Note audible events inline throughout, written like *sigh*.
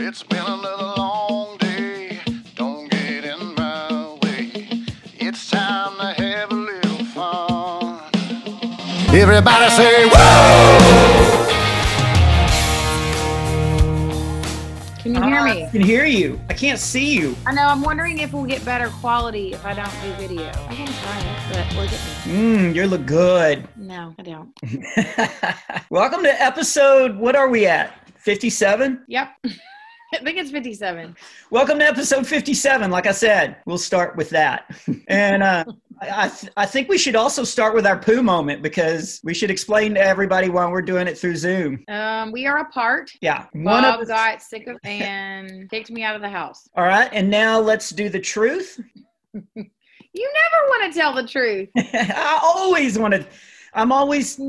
It's been another long day. Don't get in my way. It's time to have a little fun. Everybody say, Whoa! Me? I can hear you. I can't see you. I know. I'm wondering if we'll get better quality if I don't do video. I can try it, but we're getting. Mm, you look good. *laughs* No, I don't. Welcome to episode, what are we at? 57? Yep. *laughs* *laughs* I think it's 57. Welcome to episode 57. Like I said, we'll start with that. And uh, I, I, th- I think we should also start with our poo moment because we should explain to everybody why we're doing it through Zoom. Um, we are apart. Yeah. One Bob of us, got sick of and kicked me out of the house. *laughs* all right. And now let's do the truth. *laughs* You never want to tell the truth. I always want to, I'm always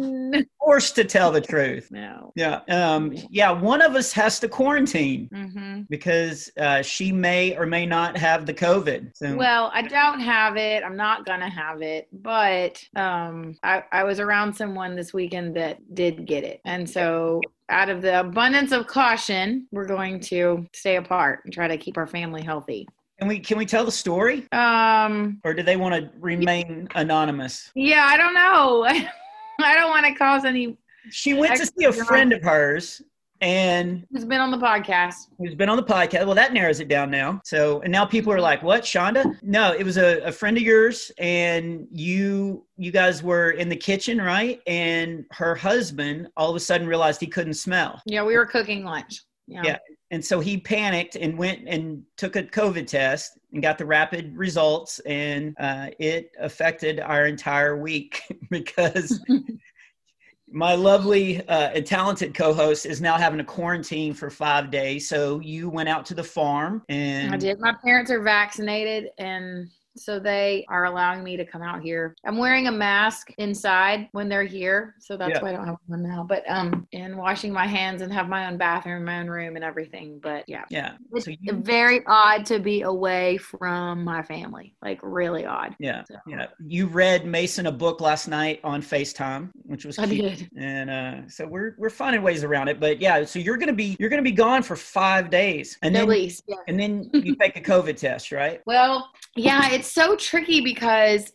forced to tell the truth. *laughs* No. Yeah. Um, yeah. One of us has to quarantine. hmm because uh, she may or may not have the COVID. So, Well, I don't have it. I'm not gonna have it, but um, I, I was around someone this weekend that did get it, and so out of the abundance of caution, we're going to stay apart and try to keep our family healthy. Can we can we tell the story, Um, or do they want to remain anonymous? yeah, I don't know. *laughs* I don't want to cause any. She went to see a friend of hers, and Who's been on the podcast? who's been on the podcast. Well, that narrows it down now. So, and now people are like, "What, Shonda?" No, it was a, a friend of yours, and you you guys were in the kitchen, right? And her husband all of a sudden realized he couldn't smell. Yeah, we were cooking lunch. Yeah. Yeah. And so he panicked and went and took a COVID test and got the rapid results, and uh, it affected our entire week *laughs* because *laughs* my lovely uh, and talented co-host is now having a quarantine for five days. So you went out to the farm, and I did. My parents are vaccinated and so they are allowing me to come out here. I'm wearing a mask inside when they're here, so that's Yeah. why I don't have one now. But um and washing my hands and have my own bathroom, my own room and everything. But yeah. Yeah. It's So you, very odd to be away from my family. Like really odd. yeah, So, yeah. You read Mason a book last night on FaceTime, which was I cute. did. and uh, so we're we're finding ways around it. But yeah, so you're gonna be you're gonna be gone for five days, and At then least. Yeah. and then *laughs* you take a COVID test, right? Well, yeah, it's so tricky because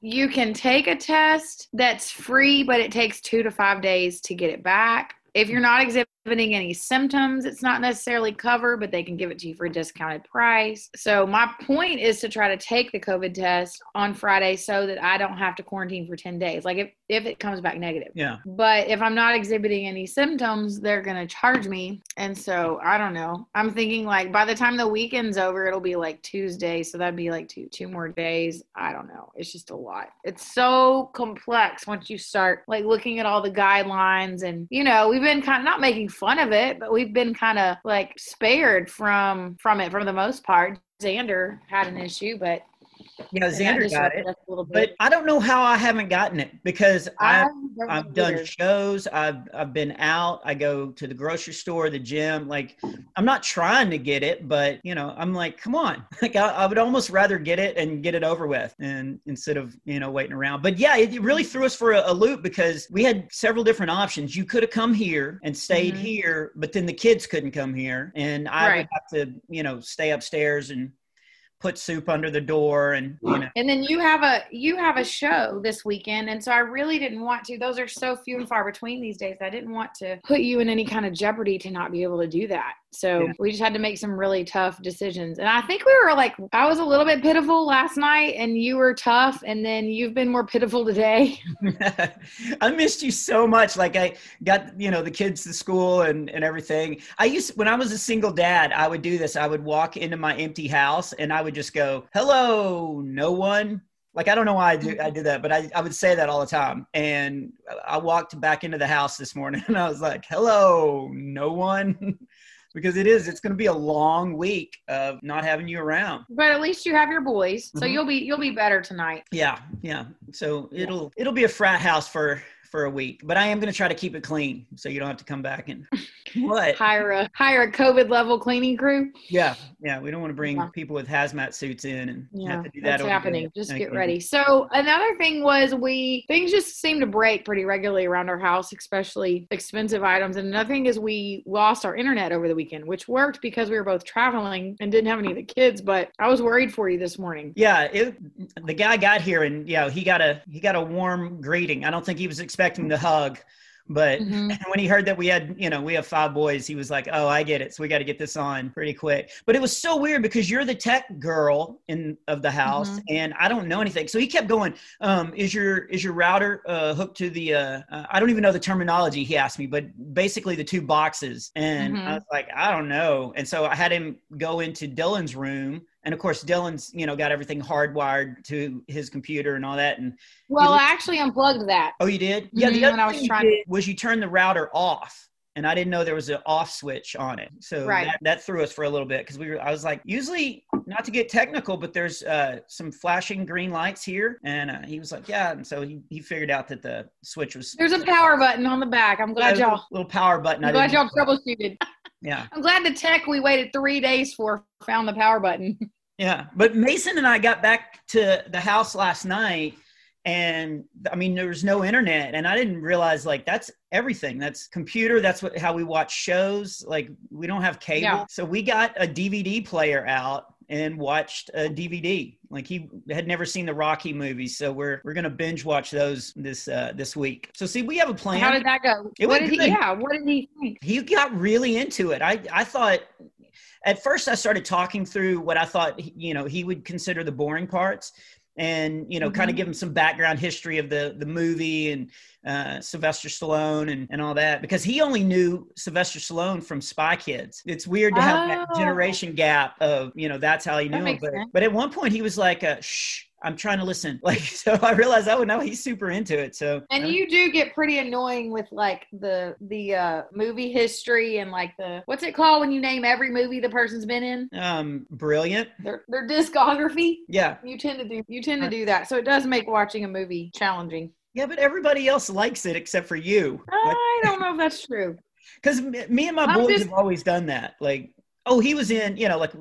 you can take a test that's free, but it takes two to five days to get it back. If you're not exhibiting any symptoms, it's not necessarily covered, but they can give it to you for a discounted price. So, my point is to try to take the COVID test on Friday so that I don't have to quarantine for 10 days. Like, if, if it comes back negative. Yeah. But if I'm not exhibiting any symptoms, they're going to charge me. And so I don't know. I'm thinking like by the time the weekend's over, it'll be like Tuesday. So that'd be like two two more days. I don't know. It's just a lot. It's so complex once you start like looking at all the guidelines and you know, we've been kind of not making fun of it, but we've been kind of like spared from from it for the most part. Xander had an issue, but Yeah, and Xander got it. But. I don't know how I haven't gotten it because I don't I've done either. shows. I've I've been out. I go to the grocery store, the gym. Like I'm not trying to get it, but you know, I'm like, come on. *laughs* Like I, I would almost rather get it and get it over with, and instead of you know waiting around. But yeah, it, it really threw us for a, a loop because we had several different options. You could have come here and stayed Mhm. here, but then the kids couldn't come here, and I Right. would have to you know stay upstairs and put soup under the door and you know And then you have a you have a show this weekend, and so I really didn't want to. Those are so few and far between these days. I didn't want to put you in any kind of jeopardy to not be able to do that. So Yeah. we just had to make some really tough decisions. And I think we were like, I was a little bit pitiful last night, and you were tough, and then you've been more pitiful today. *laughs* *laughs* I missed you so much. Like I got, you know, the kids to school and, and everything. I used when I was a single dad, I would do this. I would walk into my empty house and I would just go, Hello, no one. Like I don't know why I do I do that, but I, I would say that all the time. And I walked back into the house this morning *laughs* and I was like, Hello, no one. Because it is, it's gonna be a long week of not having you around. But at least you have your boys, so Mhm. you'll be you'll be better tonight. Yeah, yeah. So it'll it'll be a frat house for for a week, but I am going to try to keep it clean so you don't have to come back and *laughs* what? Hire a hire a COVID level cleaning crew. Yeah, yeah. We don't want to bring Yeah. people with hazmat suits in and Yeah, have to do that. that's happening. here. Just Thank get ready. So another thing was we things just seem to break pretty regularly around our house, especially expensive items. And another thing is we lost our internet over the weekend, which worked because we were both traveling and didn't have any of the kids. But I was worried for you this morning. Yeah, it, the guy got here and yeah, he got a he got a warm greeting. I don't think he was expecting the hug, but Mhm. *laughs* when he heard that we had, you know, we have five boys, he was like, "Oh, I get it. So we got to get this on pretty quick." But it was so weird because you're the tech girl in of the house, Mhm. and I don't know anything. So he kept going. Um, is your is your router uh, hooked to the? Uh, uh, I don't even know the terminology. He asked me, but basically the two boxes, and Mhm. I was like, I don't know. And so I had him go into Dylan's room. And of course, Dylan's, you know, got everything hardwired to his computer and all that. And Well, looked- I actually unplugged that. Oh, you did? Yeah. The Mhm, other I was thing you trying- was you turned the router off, and I didn't know there was an off switch on it. So Right. that, that threw us for a little bit because we were. I was like, usually not to get technical, but there's uh, some flashing green lights here, and uh, he was like, yeah. And so he, he figured out that the switch was. There's a power button on the back. I'm glad a y'all. little power button. I I'm glad y'all troubleshooted. Yeah. *laughs* I'm glad the tech we waited three days for found the power button. Yeah, but Mason and I got back to the house last night, and I mean there was no internet, and I didn't realize like that's everything. That's computer. That's what how we watch shows. Like we don't have cable, Yeah. so we got a DVD player out and watched a DVD. Like he had never seen the Rocky movies, so we're we're gonna binge watch those this uh, this week. So see, we have a plan. How did that go? It what did good. he? Yeah. What did he think? he got really into it. I I thought at first I started talking through what I thought you know he would consider the boring parts, and you know kind of give him some background history of the the movie and uh, Sylvester Stallone and and all that because he only knew Sylvester Stallone from Spy Kids. It's weird to have that Oh. generation gap of you know that's how he That knew him. But sense. but at one point he was like, uh, "Shh." I'm trying to listen. *laughs* Like, so I realized, oh no, he's super into it. So, And you do get pretty annoying with like the the uh movie history and like the what's it called when you name every movie the person's been in um, brilliant. their their discography. Yeah, You tend to do you tend to do that, so it does make watching a movie challenging. Yeah, but everybody else likes it except for you. I don't know if that's true. *laughs* Because me and my I'm boys just- have always done that. Like, oh, he was in. You know, like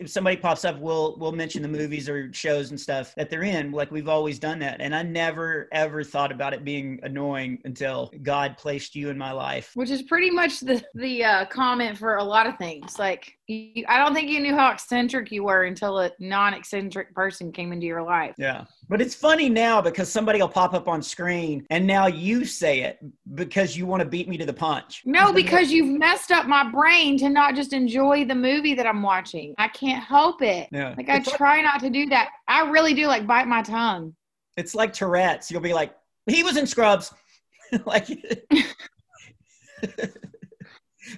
if somebody pops up, we'll we'll mention the movies or shows and stuff that they're in. Like we've always done that, and I never ever thought about it being annoying until God placed you in my life. Which is pretty much the the uh, comment for a lot of things. Like you, I don't think you knew how eccentric you were until a non-eccentric person came into your life. Yeah, but it's funny now because somebody will pop up on screen, and now you say it because you want to beat me to the punch. No, because you've messed up my brain to not just enjoy the movie that I'm watching. I can't help it. Yeah, Like I it's, like, try not to do that. I really do like bite my tongue. it's like Tourette's. You'll be like, he was in Scrubs, *laughs* like. *laughs*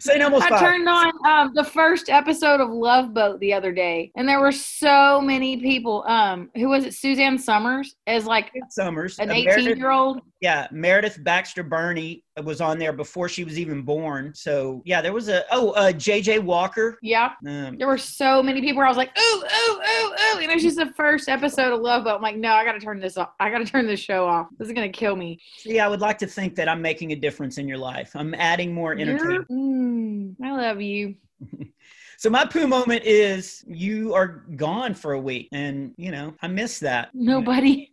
Say no more. I turned on um, the first episode of Love Boat the other day, and there were so many people. Um, who was it? Suzanne Somers as like Somers, an uh, 18 year old. yeah, Meredith Baxter Birney was on there before she was even born. So yeah, there was a oh uh, J.J. Walker. Yeah, Um, there were so many people. Where I was like, ooh, ooh, ooh, ooh, and it's just the first episode of Love Boat. I'm like, no, I got to turn this off. I got to turn this show off. This is gonna kill me. see, I would like to think that I'm making a difference in your life. I'm adding more entertainment. You're- mm, I love you. *laughs* So my poo moment is you are gone for a week, and you know I miss that. Nobody,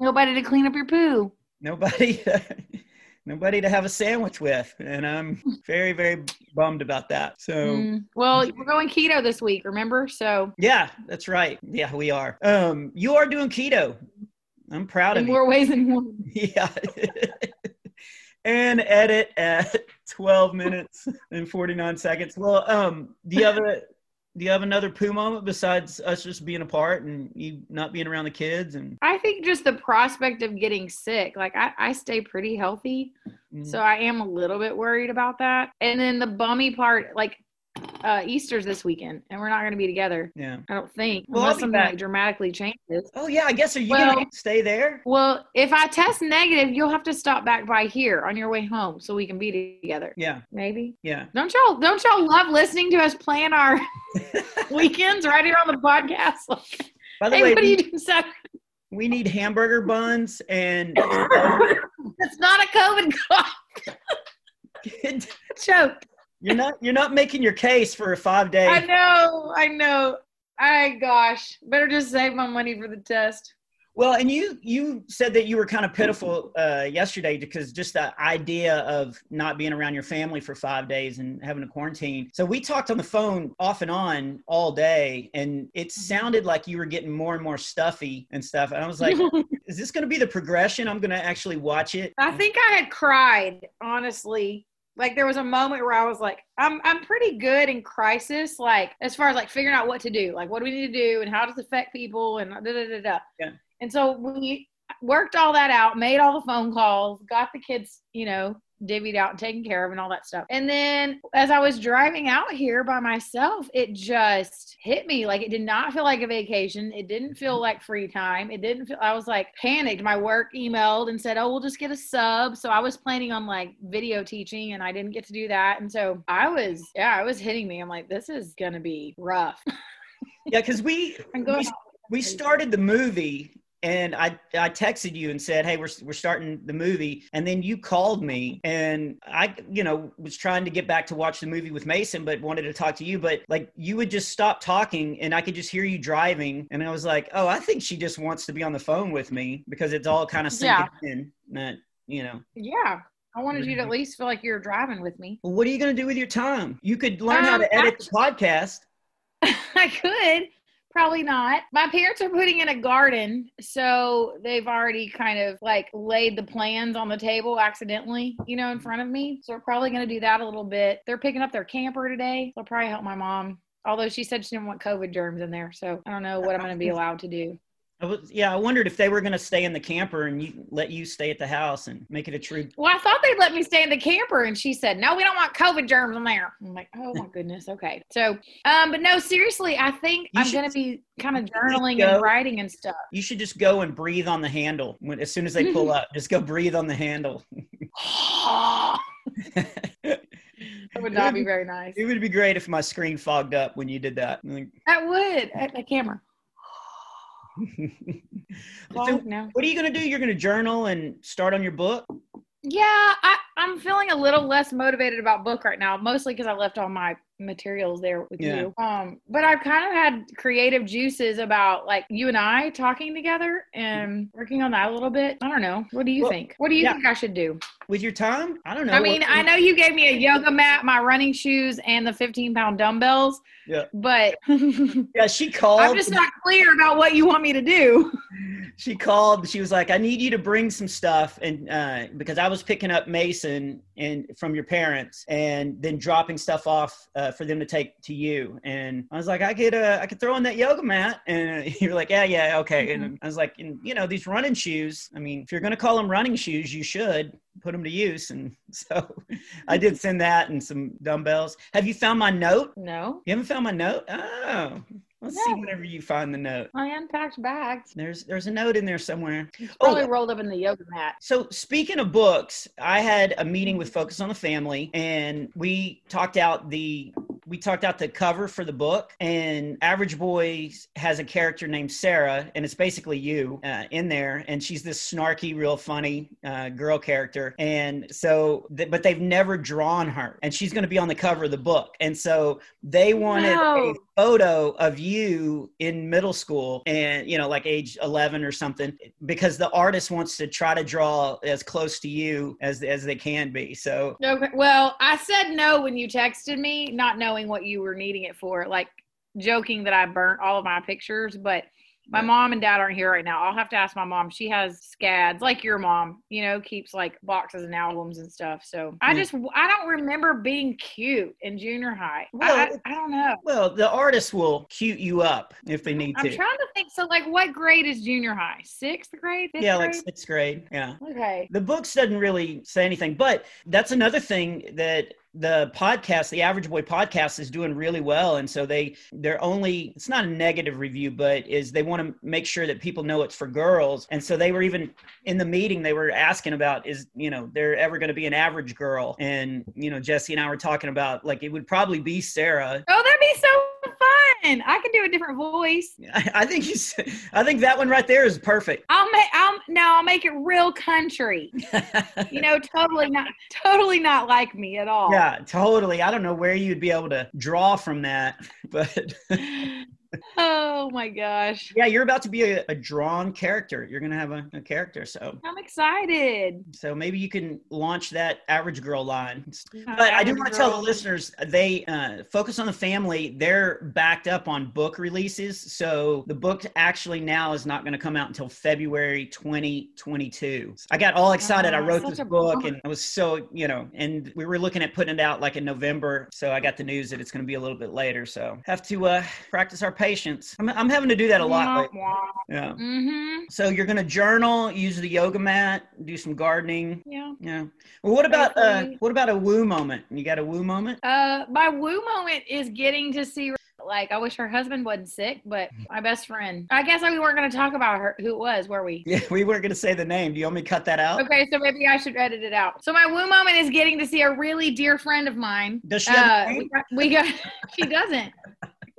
nobody to clean up your poo. Nobody. *laughs* Nobody to have a sandwich with, and I'm *laughs* very, very bummed about that. So, Mm. Well, we're going keto this week, remember? So yeah, that's right. Yeah, we are. Um, you are doing keto. I'm proud in of you. more ways than *laughs* one. Yeah. *laughs* and edit at 12 minutes and 49 seconds. Well, um, do you have a do you have another poo moment besides us just being apart and you not being around the kids and I think just the prospect of getting sick. Like I, I stay pretty healthy, Mm. so I am a little bit worried about that. And then the bummy part, like uh, Easter's this weekend, and we're not going to be together. yeah. I don't think, Well, unless something back. like dramatically changes. Oh yeah, I guess are you Well- gonna stay there? Well, if I test negative, you'll have to stop back by here on your way home so we can be together. Yeah, Maybe. yeah. Don't y'all don't y'all love listening to us plan our *laughs* weekends right here on the podcast? *laughs* Like, By the hey, way, what are you doing Saturday? we need hamburger buns and It's not a COVID cough. *laughs* Choke. You're not you're not making your case for a five day. I know. I know. I gosh, better just save my money for the test. Well, and you you said that you were kind of pitiful uh, yesterday because just the idea of not being around your family for five days and having a quarantine. So we talked on the phone off and on all day, and it sounded like you were getting more and more stuffy and stuff. And I was like, *laughs* "Is this going to be the progression? I'm going to actually watch it." I think I had cried, honestly. Like there was a moment where I was like, I'm I'm pretty good in crisis, like as far as like figuring out what to do, like what do we need to do and how does it affect people and da da da da. Yeah. And so we worked all that out, made all the phone calls, got the kids, you know, divvied out and taken care of and all that stuff. And then as I was driving out here by myself, it just hit me like it did not feel like a vacation. It didn't feel mm-hmm. like free time. It didn't feel I was like panicked. My work emailed and said, "Oh, we'll just get a sub." So I was planning on like video teaching and I didn't get to do that. And so I was yeah, it was hitting me. I'm like this is going to be rough. Yeah, because we *laughs* we, we started the movie and I, I texted you and said, Hey, we're, we're starting the movie. And then you called me and I, you know, was trying to get back to watch the movie with Mason, but wanted to talk to you. But like you would just stop talking and I could just hear you driving. And I was like, Oh, I think she just wants to be on the phone with me because it's all kind of sinking in that, you know. Yeah. I wanted you to at least feel like you were driving with me. Well, what are you going to do with your time? You could learn how Um, to edit the podcast. *laughs* I could. Probably not. My parents are putting in a garden, so they've already kind of like laid the plans on the table accidentally, you know, in front of me. So we're probably going to do that a little bit. They're picking up their camper today. I'll probably help my mom. Although she said she didn't want COVID germs in there, so I don't know what I'm going to be *laughs* allowed to do. I was, yeah, I wondered if they were going to stay in the camper and you let you stay at the house and make it a true. Well, I thought they'd let me stay in the camper, and she said, "No, we don't want COVID germs in there." I'm like, "Oh my goodness, okay." So, um, but no, seriously, I think You I'm going to be kind of journaling go- and writing and stuff. You should just go and breathe on the handle when, as soon as they pull *laughs* up. Just go breathe on the handle. *laughs* *laughs* that would not be very nice. It would be great if my screen fogged up when you did that. That would at the camera. *laughs* so, no. what are you going to do? You're going to journal and start on your book? Yeah, I, I'm feeling a little less motivated about book right now, mostly because I left all my materials there with Yeah. you. Um, but I've kind of had creative juices about like you and I talking together and working on that a little bit. I don't know. What do you Well, think? What do you yeah. think I should do? With your time? I don't know. I mean, What- I know you gave me a yoga mat, my running shoes, and the 15 pound dumbbells. Yeah. But *laughs* Yeah, she called. I'm just not clear about what you want me to do. she called she was like i need you to bring some stuff and uh, because i was picking up mason and from your parents and then dropping stuff off uh, for them to take to you and i was like i could uh, i could throw in that yoga mat and *laughs* you were like yeah yeah okay and i was like and, you know these running shoes i mean if you're going to call them running shoes you should put them to use and *laughs* so i did *laughs* send that and some dumbbells have you found my note No, you haven't found my note oh let's see whenever you find the note I unpacked bags. there's there's a note in there somewhere It's Oh. probably rolled up in the yoga mat. so speaking of books, I had a meeting with Focus on the Family, and we talked out the we talked out the cover for the book. And Average Boy has a character named Sarah, and it's basically you uh, in there, and she's this snarky, real funny uh, girl character. And so, th- but they've never drawn her, and she's going to be on the cover of the book. And so they wanted a photo of you in middle school and you know like age 11 or something because the artist wants to try to draw as close to you as as they can be so Okay. Well, I said no when you texted me, not knowing what you were needing it for, like joking that I burnt all of my pictures, but my mom and dad aren't here right now. I'll have to ask my mom. She has scads, like your mom, you know, keeps like boxes and albums and stuff. So I just, I don't remember being cute in junior high. Well, I, I, I don't know. well the artist will cute you up if they need to. I'm trying to think. So, like, what grade is junior high? Sixth grade? Yeah like sixth grade yeah okay. the books doesn't really say anything but that's another thing that the podcast the average boy podcast is doing really well. And so they they're only it's not a negative review but is they want to make sure that people know it's for girls. And so they were even in the meeting they were asking about is you know there ever going to be an average girl? And you know jesse and i were talking about like it would probably be sarah. Oh, that'd be so fun. I can do a different voice. I, I think you. I think that one right there is perfect. I'll make. I'll no. I'll make it real country. *laughs* You know, totally not. Totally not like me at all. yeah, totally. I don't know where you'd be able to draw from that, *laughs* but *laughs* Oh my gosh. yeah, you're about to be a, a drawn character. You're gonna have a, a character, so I'm excited. so maybe you can launch that average girl line. Uh, But I do want to tell the listeners they uh, focus on the family. They're backed up on book releases, so the book actually now is not going to come out until February 2022. I got all excited. I wrote this book, and I was so you know, and we were looking at putting it out like in November. So I got the news that it's going to be a little bit later. So have to uh, practice our patience. I'm, I'm having to do that a lot. lately. Yeah. Mm-hmm. So you're going to journal, use the yoga mat, do some gardening. Yeah. Yeah. Well, what about uh, what about a woo moment? You got a woo moment? Uh, my woo moment is getting to see. Like, I wish her husband wasn't sick, but my best friend. I guess we weren't going to talk about her. Who it was? Were we? Yeah, *laughs* we weren't going to say the name. Do you want me to cut that out? Okay, so maybe I should edit it out. So my woo moment is getting to see a really dear friend of mine. Does she have a Uh, we got, we got *laughs* she doesn't.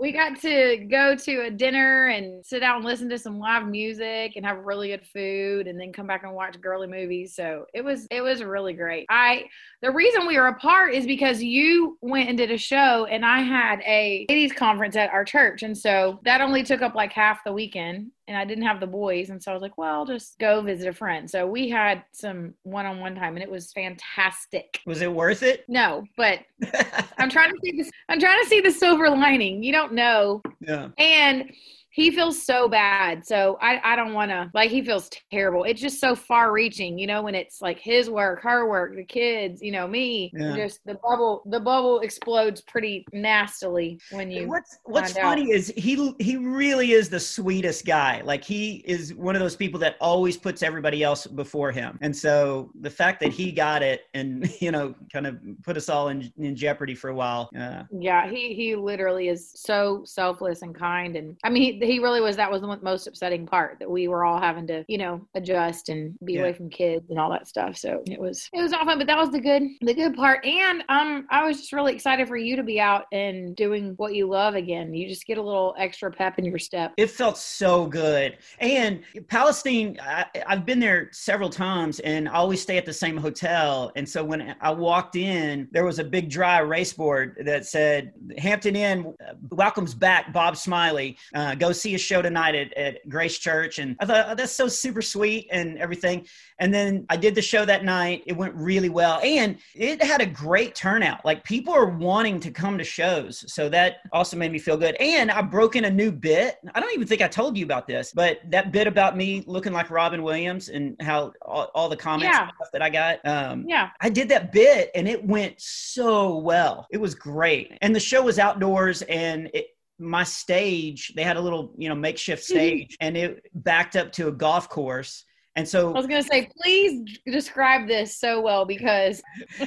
We got to go to a dinner and sit down and listen to some live music and have really good food and then come back and watch girly movies. So it was it was really great. I the reason we were apart is because you went and did a show and I had a ladies conference at our church. And so that only took up like half the weekend and I didn't have the boys. And so I was like, well, I'll just go visit a friend. So we had some one on one time and it was fantastic. Was it worth it? No, but *laughs* I'm trying to see this. I'm trying to see the silver lining. You don't know, yeah. and he feels so bad. So I, I don't want to like. He feels terrible. It's just so far-reaching, you know. When it's like his work, her work, the kids, you know, me. Yeah. Just the bubble. The bubble explodes pretty nastily when you. What's What's find out. funny is he he really is the sweetest guy. Like he is one of those people that always puts everybody else before him. And so the fact that he got it and *laughs* you know kind of put us all in in jeopardy for a while. Uh, Yeah, he he literally is so selfless and kind, and I mean, he, he really was. That was the most upsetting part that we were all having to, you know, adjust and be Yeah. away from kids and all that stuff. So it was it was not fun, but that was the good the good part. And um, I was just really excited for you to be out and doing what you love again. You just get a little extra pep in your step. It felt so good. And Palestine, I, I've been there several times and I always stay at the same hotel. And so when I walked in, there was a big dry erase board that said, Hampton Inn welcomes back Bob Smiley. Uh, go see a show tonight at, at Grace Church. And I thought, oh, that's so super sweet and everything. And then I did the show that night. It went really well. And it had a great turnout. Like people are wanting to come to shows. So that also made me feel good. And I broke in a new bit. I don't even think I told you about this, but that bit about me looking like Robin Williams and how all, all the comments Yeah. stuff that I got. Um, Yeah, I did that bit and it went so well. It was great. And the show was outdoors and it, my stage, they had a little, you know, makeshift mm-hmm. stage and it backed up to a golf course. And so I was gonna say, please describe this so well because *laughs*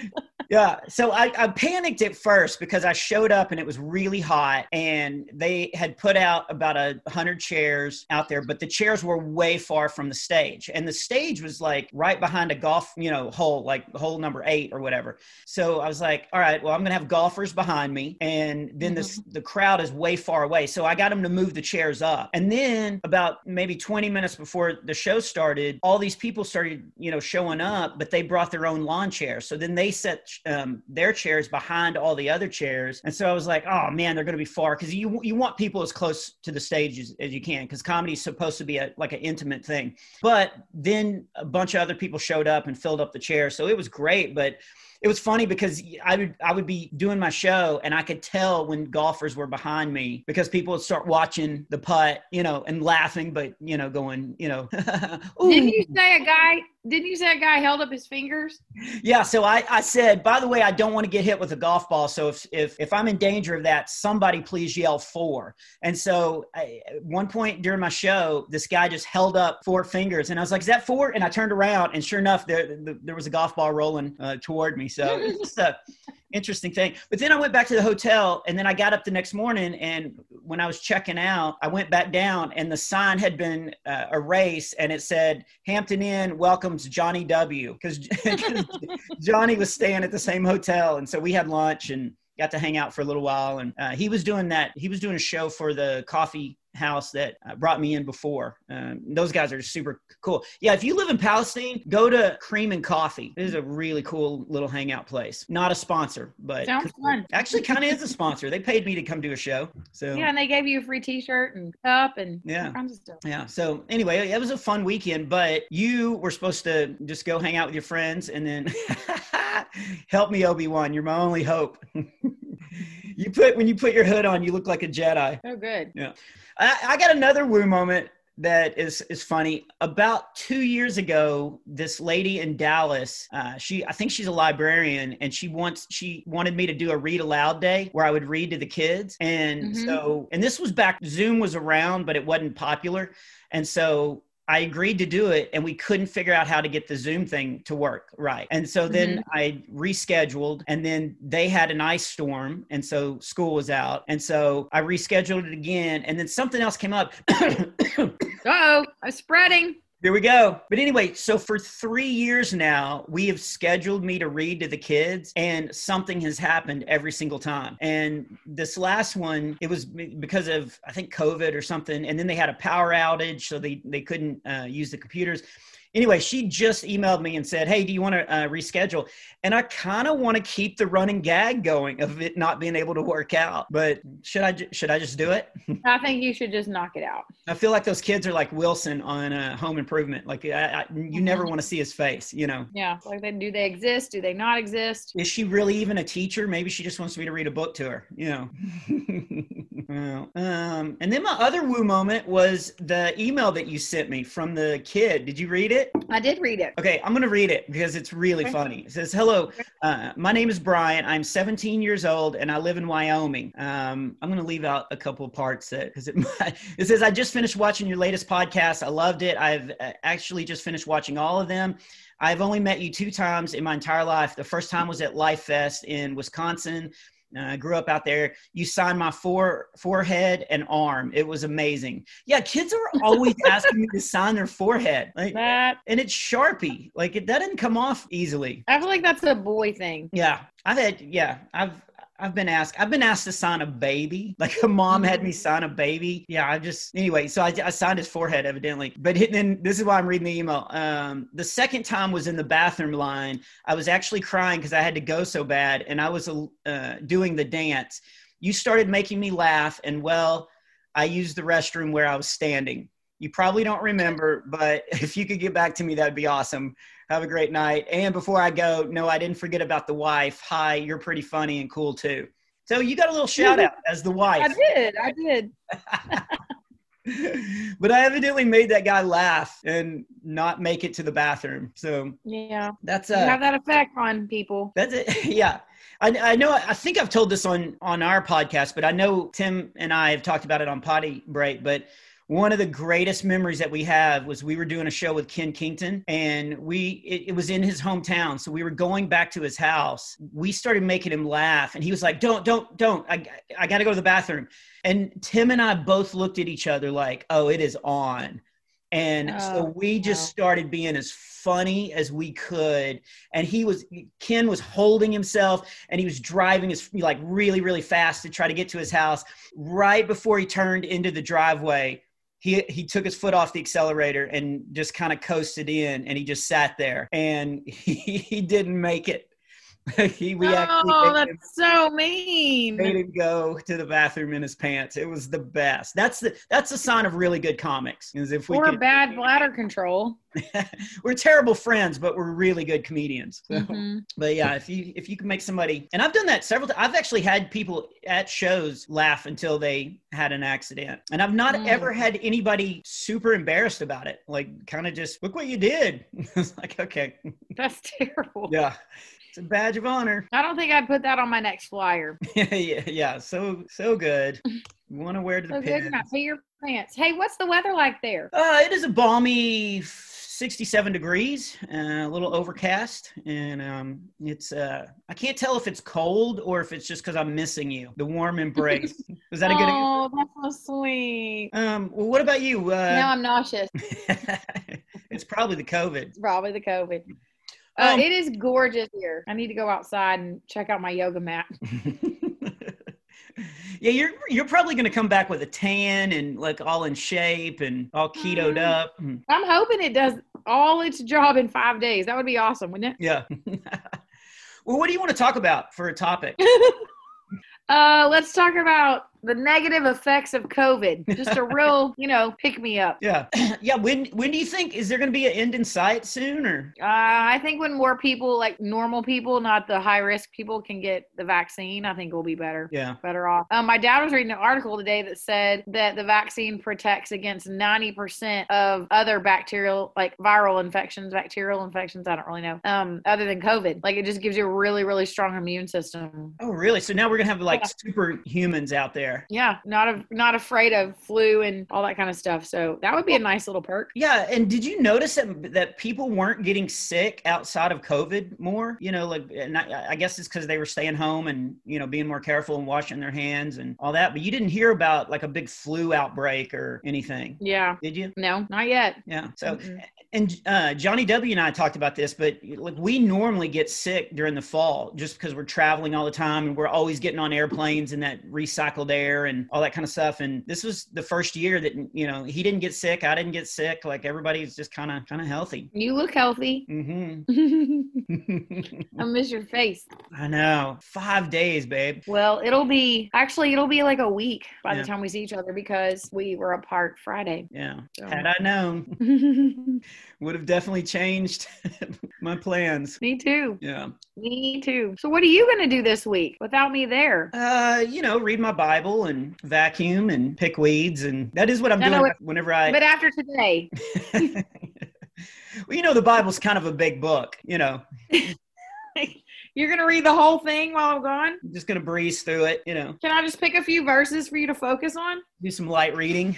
Yeah. So I, I panicked at first because I showed up and it was really hot and they had put out about a hundred chairs out there, but the chairs were way far from the stage. And the stage was like right behind a golf, you know, hole, like hole number eight or whatever. So I was like, all right, well, I'm gonna have golfers behind me. And then this mm-hmm. the crowd is way far away. So I got them to move the chairs up. And then about maybe 20 minutes before the show started, all these people started, you know, showing up, but they brought their own lawn chairs. So then they set um, their chairs behind all the other chairs. And so I was like, oh man, they're going to be far because you you want people as close to the stage as, as you can because comedy is supposed to be a like an intimate thing. But then a bunch of other people showed up and filled up the chairs, so it was great. But it was funny because I would I would be doing my show and I could tell when golfers were behind me because people would start watching the putt, you know, and laughing, but you know, going, you know, *laughs* didn't you say a guy? Didn't you say a guy held up his fingers? Yeah, so I, I said, by the way, I don't want to get hit with a golf ball. So if if, if I'm in danger of that, somebody please yell four. And so I, at one point during my show, this guy just held up four fingers, and I was like, "Is that four? And I turned around, and sure enough, there there, there was a golf ball rolling uh, toward me. So it's just a interesting thing. But then I went back to the hotel, and then I got up the next morning, and when I was checking out, I went back down, and the sign had been uh, erased, and it said Hampton Inn welcomes Johnny W. Because *laughs* Johnny was staying at the same hotel, and so we had lunch, and got to hang out for a little while. And uh, he was doing that. He was doing a show for the coffee house that uh, brought me in before. Um, those guys are super cool. Yeah, if you live in Palestine, go to Cream and Coffee. It is a really cool little hangout place. Not a sponsor, but Sounds fun. actually kind of is a sponsor. They paid me to come do a show. So Yeah, and they gave you a free T-shirt and cup and Yeah. all kinds of stuff. yeah. So anyway, it was a fun weekend, but you were supposed to just go hang out with your friends and then *laughs* help me, Obi Wan. You're my only hope. *laughs* you put when you put your hood on, you look like a Jedi. So good. I, I got another woo moment that is is funny. About two years ago, this lady in Dallas, uh, she I think she's a librarian, and she wants she wanted me to do a read aloud day where I would read to the kids, and Mhm. so and this was back Zoom was around, but it wasn't popular, and so. I agreed to do it and we couldn't figure out how to get the Zoom thing to work right. And so then mm-hmm. I rescheduled and then they had an ice storm and so school was out. And so I rescheduled it again and then something else came up. *coughs* Uh-oh, I'm spreading. Here we go. But anyway, so for three years now, we have scheduled me to read to the kids, and something has happened every single time. And this last one, it was because of I think COVID or something, and then they had a power outage, so they they couldn't uh, use the computers. Anyway, she just emailed me and said, "Hey, do you want to uh, reschedule?" And I kind of want to keep the running gag going of it not being able to work out. But should I ju- should I just do it? *laughs* I think you should just knock it out. I feel like those kids are like Wilson on uh, Home Improvement. Like I, I, you never want to see his face. You know, Yeah. Like they do they exist? Do they not exist? is she really even a teacher? Maybe she just wants me to read a book to her. You know. *laughs* Well, um, and then my other woo moment was the email that you sent me from the kid. Did you read it? I did read it. Okay, I'm going to read it because it's really funny. It says, Hello, uh, my name is Brian. I'm 17 years old and I live in Wyoming. Um, I'm going to leave out a couple parts that because it, *laughs* it says, I just finished watching your latest podcast. I loved it. I've uh, actually just finished watching all of them. I've only met you two times in my entire life. The first time was at Lifest in Wisconsin. Uh, I grew up out there. You signed my fore, forehead and arm. It was amazing. Yeah, kids are always *laughs* asking me to sign their forehead. Like, That and it's Sharpie. Like it that didn't come off easily. I feel like that's a boy thing. Yeah, I've had yeah, I've I've been asked I've been asked to sign a baby. *laughs* Like a mom had me sign a baby. Yeah, I just anyway. So I, I signed his forehead evidently. But then this is why I'm reading the email. Um, the second time was in the bathroom line. I was actually crying because I had to go so bad, and I was uh, doing the dance. You started making me laugh, and well, I used the restroom where I was standing. You probably don't remember, but *laughs* if you could get back to me, that'd be awesome. Have a great night. And before I go, no, I didn't forget about the wife. Hi, you're pretty funny and cool too. So you got a little shout out as the wife. I did. I did. *laughs* but I evidently made that guy laugh and not make it to the bathroom. So Yeah. that's You uh have that effect on people. that's it. *laughs* yeah. I, I know I think I've told this on on our podcast, but I know Tim and I have talked about it on Potty Break, but one of the greatest memories that we have was we were doing a show with Ken Kington and we it, it was in his hometown so we were going back to his house. We started making him laugh and he was like don't don't don't I, I got to go to the bathroom. And Tim and I both looked at each other like oh it is on. And oh, so Oh, we just started being as funny as we could and he was Ken was holding himself and he was driving his like really really fast to try to get to his house. Right before he turned into the driveway he he took his foot off the accelerator and just kind of coasted in and he just sat there and *laughs* he, he didn't make it *laughs* he we actually oh, made him, that's so mean. made him go to the bathroom in his pants it was the best that's the that's a sign of really good comics is if we Or could bad *laughs* bladder control. *laughs* we're terrible friends but we're really good comedians So- Mhm. but yeah if you if you can make somebody and i've done that several times i've actually had people at shows laugh until they had an accident and i've not Mm. ever had anybody super embarrassed about it like kind of just look what you did it's like okay That's terrible. yeah it's a badge of honor I don't think I'd put that on my next flyer. *laughs* yeah yeah so so good you want to wear to the So good, pins. not pee your pants. Hey, what's the weather like there? Uh, it is a balmy 67 degrees, uh, a little overcast, and um, it's. Uh, I can't tell if it's cold or if it's just because I'm missing you. The warm embrace. *laughs* Is that a good? oh, that's so sweet. Um. Well, what about you? now Uh, I'm nauseous. *laughs* it's probably the COVID. It's probably the COVID. Uh, Um, it is gorgeous here. I need to go outside and check out my yoga mat. *laughs* Yeah, you're you're probably gonna come back with a tan and like all in shape and all ketoed Mm. up. Mm, I'm hoping it does all its job in five days. That would be awesome, wouldn't it? Yeah. *laughs* well, what do you want to talk about for a topic? *laughs* uh, let's talk about the negative effects of COVID. Just a real, *laughs* you know, pick me up. Yeah, *clears throat* yeah. When when do you think is there going to be an end in sight soon, or Uh, I think when more people, like normal people, not the high risk people, can get the vaccine, I think we'll be better. yeah, better off. Um, my dad was reading an article today that said that the vaccine protects against 90% of other bacterial, like viral infections, bacterial infections. I don't really know. Um, other than COVID, like it just gives you a really, really strong immune system. oh really? So now we're gonna have like Yeah. superhumans out there. Yeah, not a, not afraid of flu and all that kind of stuff. So that would be a nice little perk. Yeah, and did you notice that that people weren't getting sick outside of COVID more? You know, like, and I, I guess it's because they were staying home and you know being more careful and washing their hands and all that. But you didn't hear about like a big flu outbreak or anything, Yeah. did you? No, not yet. Yeah. So, Mm-mm. And uh, Johnny W and I talked about this, but like we normally get sick during the fall just because we're traveling all the time and we're always getting on airplanes and that recycled air and all that kind of stuff. And this was the first year that you know he didn't get sick, I didn't get sick. Like everybody's just kind of kind of healthy. You look healthy. hmm *laughs* *laughs* I miss your face. I know. Five days, babe. Well, it'll be actually it'll be like a week by Yeah. the time we see each other because we were apart Friday. Yeah. So. Had I known, *laughs* would have definitely changed *laughs* my plans. Me too. Yeah. Me too. So what are you gonna do this week without me there? Uh, you know, read my Bible and vacuum and pick weeds, and that is what I'm No, doing no, it- whenever I. But after today, *laughs* *laughs* well, you know, the Bible's kind of a big book. You know, you're gonna read the whole thing while I'm gone. I'm just gonna breeze through it. You know, Can I just pick a few verses for you to focus on? do some light reading.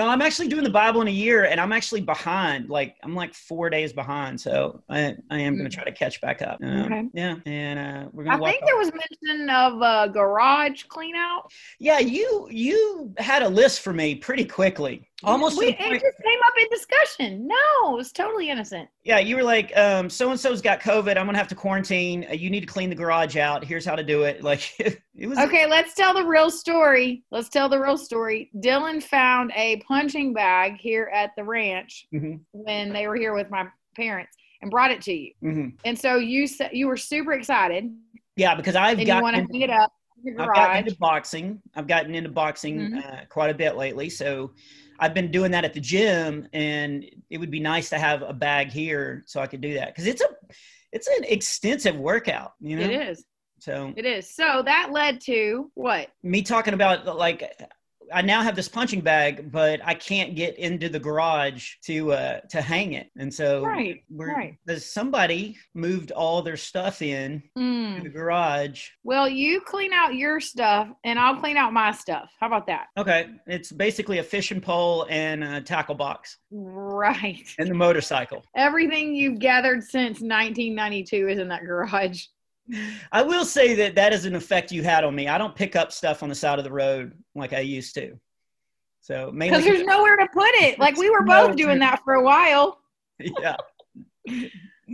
No, I'm actually doing the Bible in a year, and I'm actually behind. Like I'm like four days behind, so I I am gonna try to catch back up. Um, Okay. Yeah, and uh, we're I gonna. walk think there was mention of a garage clean out. Yeah, you you had a list for me pretty quickly. Almost We, it point- just came up in discussion. No, it was totally innocent. Yeah, you were like, um, so and so's got COVID. I'm gonna have to quarantine. Uh, you need to clean the garage out. Here's how to do it. *laughs* Like it was. Okay, let's tell the real story. Let's tell the real story. Dylan found a punching bag here at the ranch Mhm, when they were here with my parents and brought it to you. mhm. And so you said you were super excited Yeah, because I've and you want to hang it up I've gotten into boxing. I've gotten into boxing Mhm. uh, quite a bit lately. So I've been doing that at the gym, and it would be nice to have a bag here so I could do that because it's a it's an extensive workout. You know. It is. So It is. So that led to what? me talking about like I now have this punching bag, but I can't get into the garage to uh to hang it. And so Right. we're right. somebody moved all their stuff in to Mm. the garage. Well, you clean out your stuff and I'll clean out my stuff. How about that? Okay. It's basically a fishing pole and a tackle box Right. and the motorcycle. Everything you've gathered since 1992 is in that garage. I will say that that is an effect you had on me. I don't pick up stuff on the side of the road like I used to. So mainly Because there's nowhere to put it. Like we were *laughs* both doing that for a while. *laughs* yeah.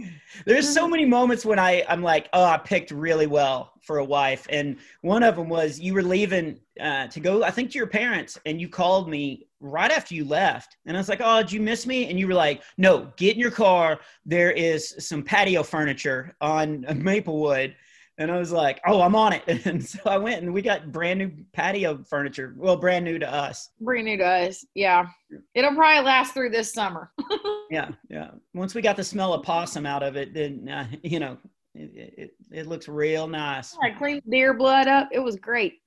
*laughs* There's so many moments when I I'm like, oh, I picked really well for a wife, and one of them was you were leaving uh, to go, I think, to your parents, and you called me right after you left, and I was like, oh, did you miss me? And you were like, no, get in your car. There is some patio furniture on Maplewood. And I was like, oh, I'm on it. *laughs* And so I went and we got brand new patio furniture. Well, brand new to us. Brand new to us. Yeah. It'll probably last through this summer. *laughs* Yeah, yeah. Once we got the smell of possum out of it, then uh, *laughs* you know it, it, it looks real nice. I cleaned deer blood up. It was great.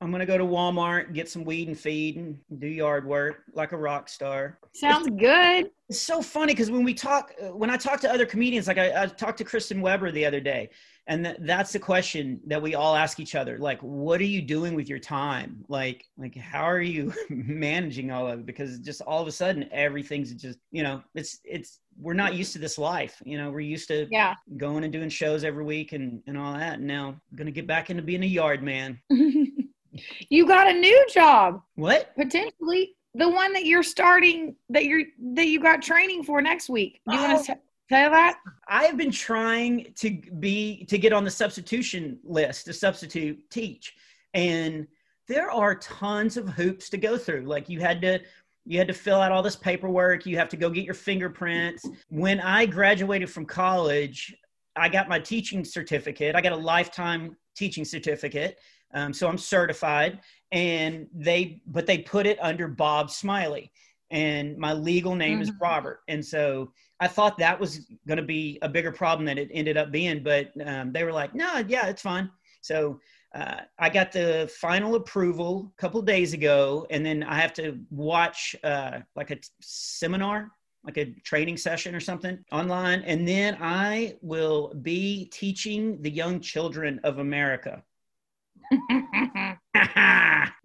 I'm gonna go to Walmart, get some weed and feed, and do yard work like a rock star. Sounds good. It's so funny because when we talk, uh, when I talk to other comedians, like I, I talked to Kristen Weber the other day, and th- that's the question that we all ask each other: like, what are you doing with your time? Like, like how are you *laughs* managing all of it? Because just all of a sudden, everything's just, you know, it's it's we're not used to this life. You know, we're used to Yeah. going and doing shows every week and and all that. And now I'm gonna get back into being a yard man. *laughs* you got a new job What? potentially. The one that you're starting that you're that you got training for next week. Do you want Oh. to tell that? I have been trying to be to get on the substitution list to substitute teach, and there are tons of hoops to go through. Like you had to you had to fill out all this paperwork. You have to go get your fingerprints. When I graduated from college, I got my teaching certificate. I got a lifetime teaching certificate. Um, so I'm certified and they, but they put it under Bob Smiley and my legal name mm-hmm. is Robert. And so I thought that was going to be a bigger problem than it ended up being, but um, they were like, no, yeah, it's fine. So uh, I got the final approval a couple days ago, and then I have to watch uh, like a t- seminar, like a training session or something online, and then I will be teaching the young children of America. *laughs*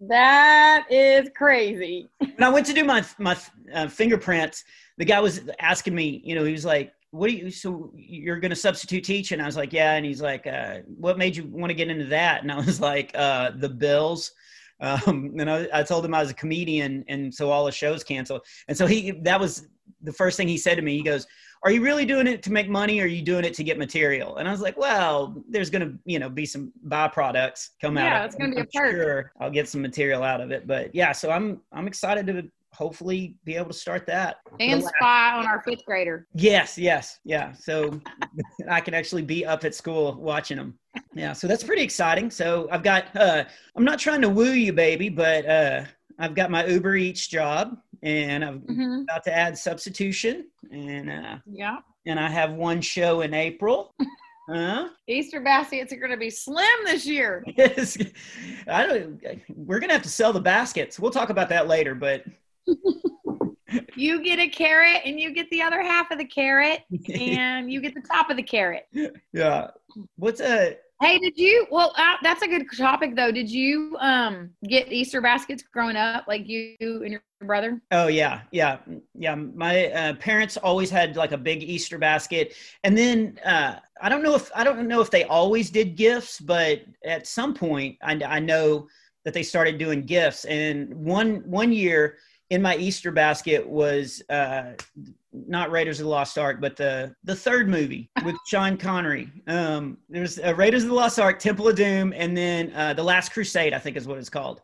that is crazy. when I went to do my my uh, fingerprints, the guy was asking me, you know, he was like, what do you so you're going to substitute teach? And i was like yeah. And he's like uh, what made you want to get into that? And i was *laughs* like uh, the bills. Um, and I, I, told him i was a comedian and so all the shows canceled. And so he that was the first thing he said to me. He goes are you really doing it to make money or are you doing it to get material? And i was like well there's going to you know be some byproducts come yeah, out yeah it's going to be a part sure i'll get some material out of it. But yeah so i'm i'm excited to hopefully be able to start that. And spy on our fifth grader. Yes yes yeah. So *laughs* i can actually be up at school watching them yeah so that's pretty exciting. So i've got uh i'm not trying to woo you baby but uh i've got my uber eats job and i'm mm-hmm. about to add substitution and uh yeah and i have one show in april *laughs* Huh? Easter baskets are going to be slim this year. *laughs* Yes, I don't. We're going to have to sell the baskets. We'll talk about that later. But *laughs* you get a carrot and you get the other half of the carrot and you get the top of the carrot. Yeah. What's a Hey, did you? Well, uh, that's a good topic though. Did you um get Easter baskets growing up, like you and your brother? Oh yeah, yeah, yeah. My uh, parents always had like a big Easter basket, and then uh, I don't know if I don't know if they always did gifts, but at some point I, I know that they started doing gifts. And one one year in my Easter basket was uh, not Raiders of the Lost Ark, but the the third movie with *laughs* Sean Connery. Um, there's uh, Raiders of the Lost Ark, Temple of Doom, and then uh, the Last Crusade, I think is what it's called.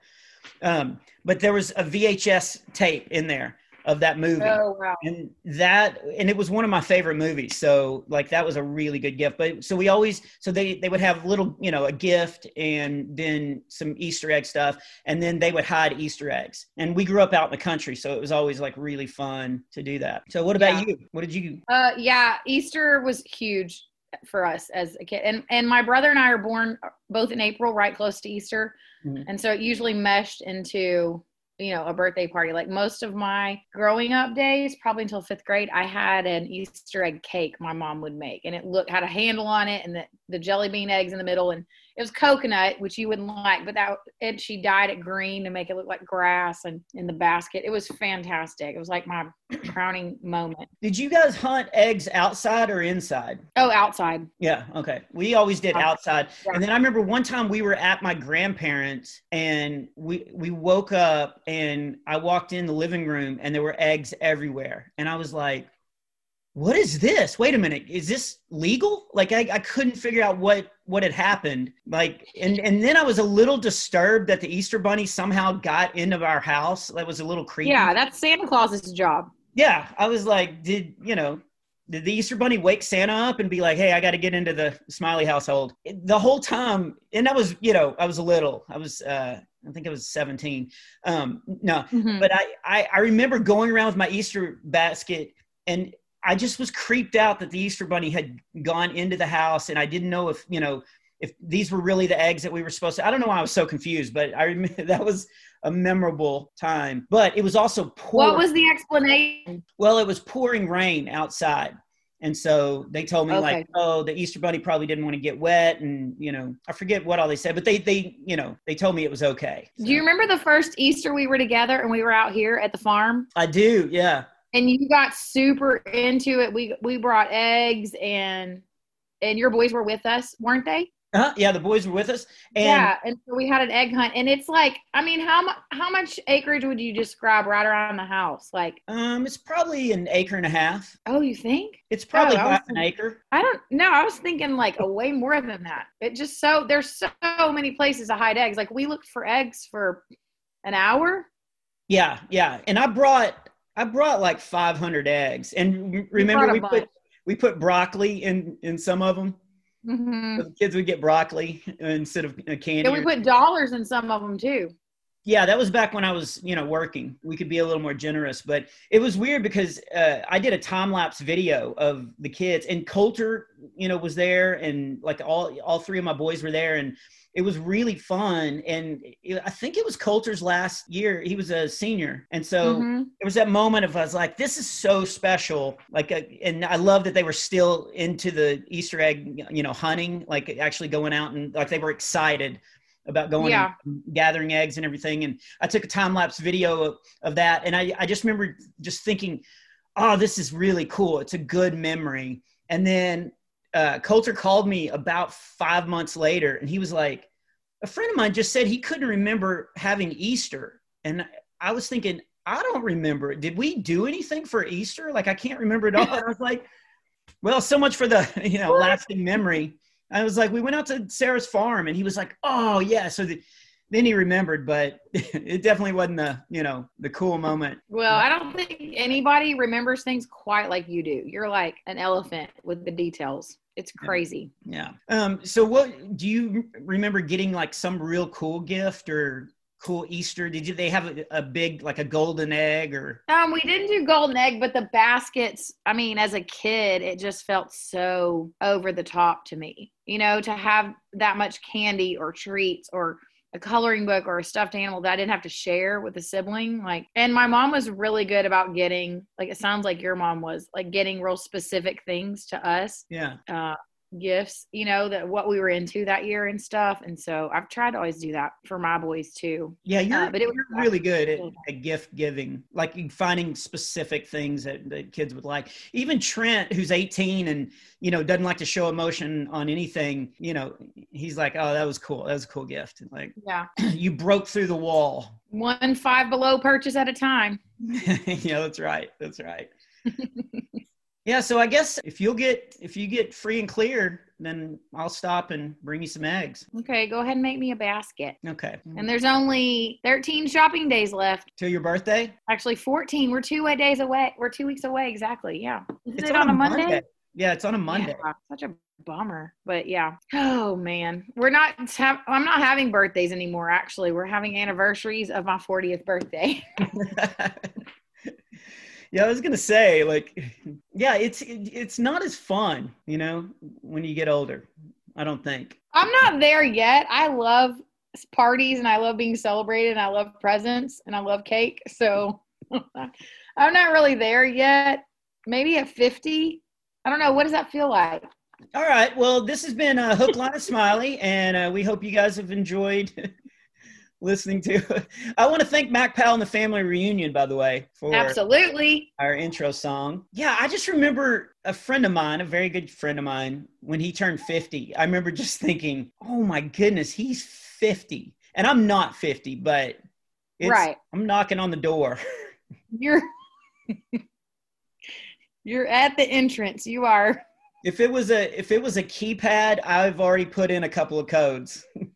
Um, but there was a VHS tape in there of that movie. Oh wow! And that and it was one of my favorite movies. So like that was a really good gift. But so we always so they they would have little you know a gift and then some Easter egg stuff, and then they would hide Easter eggs. And we grew up out in the country, so it was always like really fun to do that. So what about yeah. you? What did you? Uh, yeah, Easter was huge for us as a kid, and and my brother and I are born both in April, right close to Easter, mm-hmm. and so it usually meshed into you know, a birthday party. Like most of my growing up days, probably until fifth grade, I had an Easter egg cake my mom would make, and it looked had a handle on it, and the, the jelly bean eggs in the middle, and it was coconut, which you wouldn't like, but that and she dyed it green to make it look like grass, and in the basket, it was fantastic. It was like my *clears throat* crowning moment. Did you guys hunt eggs outside or inside? Oh, outside. Yeah. Okay. We always did outside, yeah. and then I remember one time we were at my grandparents, and we we woke up, and I walked in the living room, and there were eggs everywhere, and I was like what is this? Wait a minute, is this legal? Like I, I couldn't figure out what what had happened. Like and and then I was a little disturbed that the Easter bunny somehow got into our house. That was a little creepy. Yeah, that's Santa Claus's job. Yeah, I was like, did you know? Did the Easter bunny wake Santa up and be like, "Hey, I got to get into the Smiley household"? The whole time, and I was, you know, I was a little. I was, uh, I think I was 17. Um, no, mm-hmm. but I, I, I remember going around with my Easter basket and I just was creeped out that the Easter Bunny had gone into the house, and I didn't know if you know if these were really the eggs that we were supposed to. I don't know why I was so confused, but I remember *laughs* that was a memorable time. But it was also pouring. What was the explanation? Well, it was pouring rain outside. And so they told me okay. like, oh, the Easter Bunny probably didn't want to get wet, and you know, I forget what all they said, but they they you know they told me it was okay. So. Do you remember the first Easter we were together and we were out here at the farm? I do, yeah and you got super into it. We we brought eggs and and your boys were with us, weren't they? Uh-huh. yeah, the boys were with us, and yeah, and so we had an egg hunt, and it's like, I mean, how much how much acreage would you describe right around the house? Like, um, it's probably an acre and a half. oh, you think? It's probably Oh, was about an acre. I don't know. I was thinking like a way more than that. It just so there's so many places to hide eggs. Like we looked for eggs for an hour. Yeah, yeah. And I brought I brought like 500 eggs. And remember we bunch. put we put broccoli in in some of them. Mm-hmm. The kids would get broccoli instead of uh, candy. And we put dollars in some of them too. Yeah, that was back when I was, you know, working. We could be a little more generous, but it was weird because uh, I did a time lapse video of the kids, and Coulter, you know, was there, and like all all three of my boys were there, and it was really fun. And it, I think it was Coulter's last year; he was a senior, and so Mhm. there was that moment of I was like, this is so special. Like, uh, and I love that they were still into the Easter egg, you know, hunting, like actually going out and like they were excited about going Yeah. and gathering eggs and everything. And I took a time lapse video of, of that. And I, I just remember just thinking, oh, this is really cool. It's a good memory. And then uh, Coulter called me about five months later and he was like, a friend of mine just said he couldn't remember having Easter. And I was thinking, I don't remember. Did we do anything for Easter? Like I can't remember it all. And I was like, well, so much for the *laughs* you know lasting memory. I was like, we went out to Sarah's farm, and he was like, oh yeah. So the, then he remembered, but *laughs* it definitely wasn't the you know the cool moment. Well, I don't think anybody remembers things quite like you do. You're like an elephant with the details. It's Yeah. crazy. Yeah. Um. So what do you remember getting like some real cool gift or cool Easter? Did you they have a, a big like a golden egg or? Um, we didn't do golden egg, but the baskets, I mean, as a kid, it just felt so over the top to me. You know, to have that much candy or treats or a coloring book or a stuffed animal that I didn't have to share with a sibling. Like, and my mom was really good about getting, like, it sounds like your mom was, like, getting real specific things to us. Yeah. Uh, gifts you know that what we were into that year and stuff and so i've tried to always do that for my boys too Yeah, you're, Uh, but it was really good at, at gift giving, like finding specific things that, that kids would like. Even Trent, who's 18 and you know doesn't like to show emotion on anything, you know, he's like, "Oh, that was cool. That was a cool gift." Like yeah *clears throat* you broke through the wall. one five below purchase at a time *laughs* yeah, that's right. That's right. *laughs* yeah, so I guess if you'll get if you get free and clear, then I'll stop and bring you some eggs. Okay, go ahead and make me a basket. Okay. And there's only 13 shopping days left. Till your birthday? Actually, 14. We're two days away. We're two weeks away exactly. Yeah. Isn't It's it on, a Monday? Yeah, it's on a Monday. Yeah, such a bummer. But yeah. Oh man, we're not. Have, I'm not having birthdays anymore. Actually, we're having anniversaries of my 40th birthday. *laughs* yeah, I was gonna say, like, yeah, it's it, it's not as fun, you know, when you get older. I don't think. I'm not there yet. I love parties and I love being celebrated and I love presents and I love cake. *laughs* So *laughs* I'm not really there yet. Maybe at 50. I don't know. What does that feel like? All right. Well, this has been uh, Hook, Line, and Smiley, and uh, we hope you guys have enjoyed *laughs* listening to. *laughs* I want to thank Mac Powell and the Family Reunion, by the way, for Absolutely. our intro song. Yeah, I just remember a friend of mine, a very good friend of mine, when he turned 50. I remember just thinking, oh my goodness, he's 50. And I'm not 50, but it's, Right. I'm knocking on the door. *laughs* You're You're at the entrance. You are. If it was a if it was a keypad, I've already put in a couple of codes. *laughs*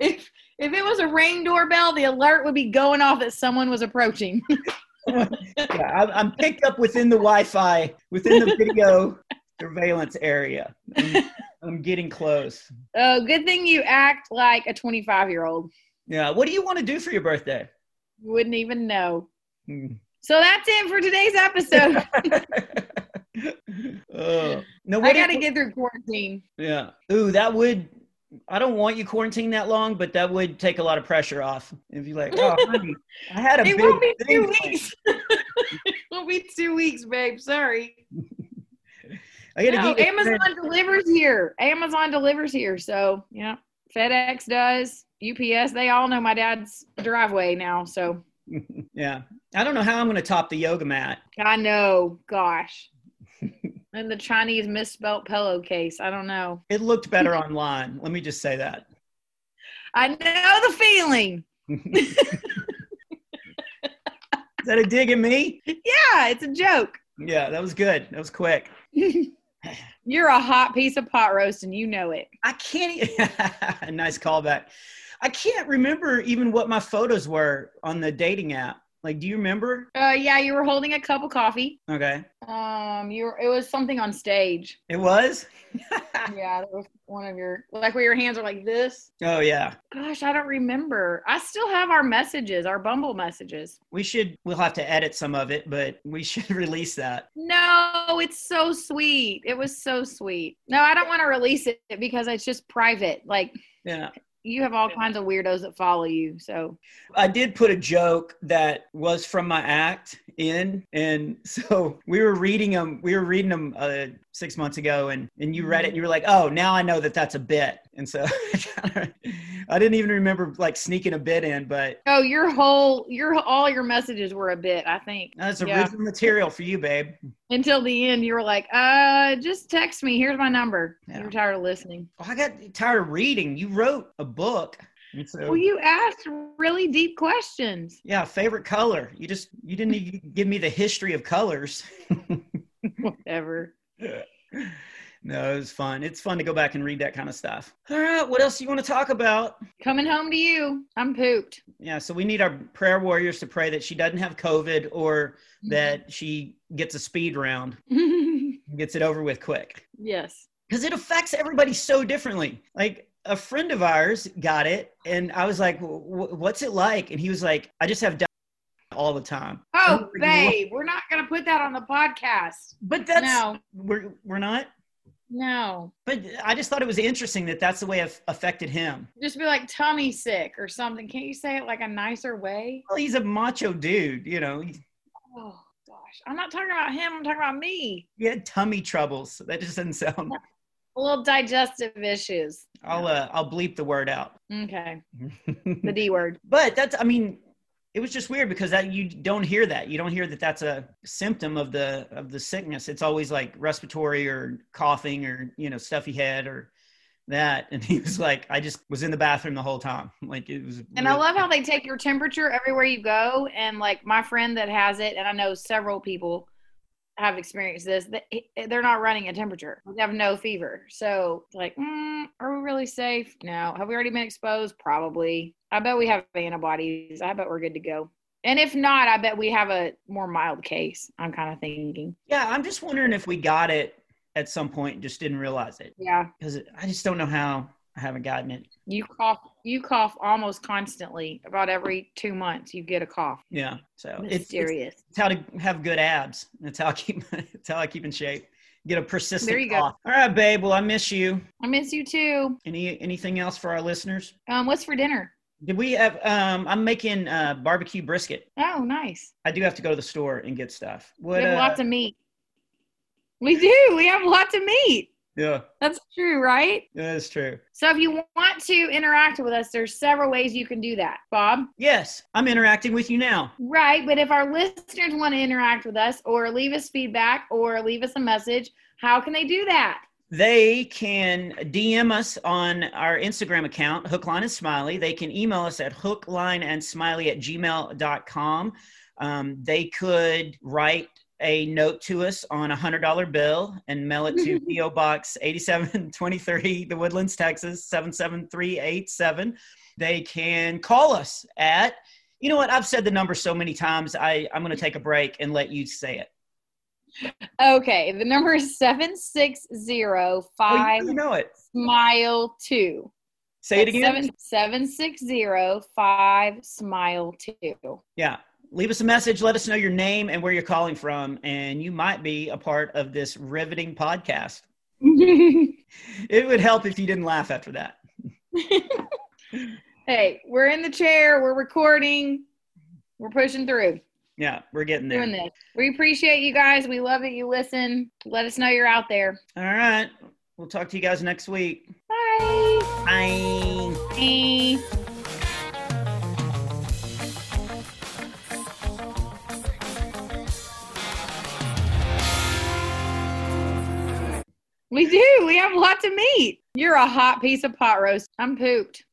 If if it was a ring doorbell, the alert would be going off that someone was approaching. *laughs* yeah, I'm, I'm picked up within the Wi-Fi, within the video *laughs* surveillance area. I'm, I'm getting close. Oh, good thing you act like a 25 year old. Yeah. What do you want to do for your birthday? You wouldn't even know. Hmm. So that's it for today's episode. *laughs* oh. No, I got to get through quarantine. Yeah. Ooh, that would. I don't want you quarantined that long, but that would take a lot of pressure off. If you're like, oh, *laughs* honey, I had a It won't be two weeks. *laughs* it won't be two weeks, babe. Sorry. *laughs* I gotta No, Amazon delivers here. Amazon delivers here. So, yeah. FedEx does. UPS, they all know my dad's driveway now. So, yeah. I don't know how I'm going to top the yoga mat. I know. Gosh. And the Chinese misspelt pillowcase. I don't know. It looked better *laughs* online. Let me just say that. I know the feeling. Is that a dig at me? Yeah, it's a joke. Yeah, that was good. That was quick. *laughs* You're a hot piece of pot roast and you know it. I can't. *laughs* nice callback. I can't remember even what my photos were on the dating app. Like, do you remember? Uh, yeah, you were holding a cup of coffee. Okay, Um, you were, it was something on stage. it was. *laughs* Yeah, that was one of your like where your hands are like this. oh yeah, Gosh, I don't remember. I still have our messages, our Bumble messages. we should. We'll have to edit some of it, but we *laughs* should release that. No, it's so sweet. It was so sweet. No, I don't want to release it because it's just private. Like Yeah, you have all kinds of weirdos that follow you. So I did put a joke that was from my act in, and *laughs* so we were reading them. We were reading them uh, six months ago, and and you read it, and you were like, "Oh, now I know that that's a bit." And so *laughs* I didn't even remember like sneaking a bit in, but Oh, your whole your all your messages were a bit, I think. that's Yeah. original material for you, babe. Until the end, you were like, uh, just text me. Here's my number. Yeah. You're tired of listening. Oh, I got tired of reading. You wrote a book, so Well, you asked really deep questions. yeah, favorite color. You just you didn't even give me the history of colors. *laughs* Whatever. *laughs* no, it was fun. It's fun to go back and read that kind of stuff. All right, what else do you want to talk about? Coming home to you. I'm pooped. Yeah, so we need our prayer warriors to pray that she doesn't have COVID or Mm-hmm. that she gets a speed round, *laughs* gets it over with quick. yes. Because it affects everybody so differently. Like a friend of ours got it, and I was like, "W- w- "What's it like?" And he was like, "I just have di- all the time." Oh, babe, we're not gonna put that on the podcast. But that's no, we're we're not. No. But I just thought it was interesting that that's the way it affected him. Just be like tummy sick or something. Can't you say it like a nicer way? Well, he's a macho dude, you know. Oh gosh, I'm not talking about him. I'm talking about me. he had tummy troubles. That just doesn't sound. A little digestive issues. I'll uh, I'll bleep the word out. Okay, *laughs* the D word. but that's I mean, it was just weird because that you don't hear that. You don't hear that that's a symptom of the of the sickness. It's always like respiratory or coughing or you know stuffy head or that. *laughs* And he was like, I just was in the bathroom the whole time. *laughs* Like it was. And I love how they take your temperature everywhere you go. And like my friend that has it, and I know several people have experienced this. they- They're not running a temperature. They have no fever. So like, mm, are we really safe? No. Have we already been exposed? Probably. I bet we have antibodies. I bet we're good to go. And if not, I bet we have a more mild case. I'm kind of thinking. Yeah, I'm just wondering if we got it at some point and just didn't realize it Yeah. because I just don't know how I haven't gotten it. You cough. You cough almost constantly. About every two months, you get a cough. Yeah, so it's, it's it's how to have good abs. That's how I keep. *laughs* That's how I keep in shape. Get a persistent. There you go. All right, babe. Well, I miss you. I miss you too. Any anything else for our listeners? Um, what's for dinner? Did we have? Um, I'm making uh, barbecue brisket. Oh, nice. I do have to go to the store and get stuff. What? we have uh, lots of meat. We do. We have lots of meat. Yeah, That's true, right? that's true. So if you want to interact with us, there's several ways you can do that. Bob? Yes, I'm interacting with you now. Right. But if our listeners want to interact with us or leave us feedback or leave us a message, how can they do that? They can DM us on our Instagram account, Hookline and Smiley. They can email us at hooklineandsmiley at gmail.com. Um, they could write a note to us on a hundred dollar bill and mail it to *laughs* PO Box 872030, *laughs* The Woodlands, Texas 77387. They can call us at, you know what? I've said the number so many times. I, I'm going to take a break and let you say it. Okay. The number is 7605 Oh, you know it. smile 2. Say it again. Seven six zero five smile two. Yeah. Leave us a message. Let us know your name and where you're calling from, and you might be a part of this riveting podcast. *laughs* It would help if you didn't laugh after that. *laughs* hey, we're in the chair. We're recording. We're pushing through. Yeah, we're getting there. Doing this. We appreciate you guys. We love that you listen. Let us know you're out there. All right. We'll talk to you guys next week. Bye. Bye. Bye. We do. We have lots of meat. You're a hot piece of pot roast. I'm pooped.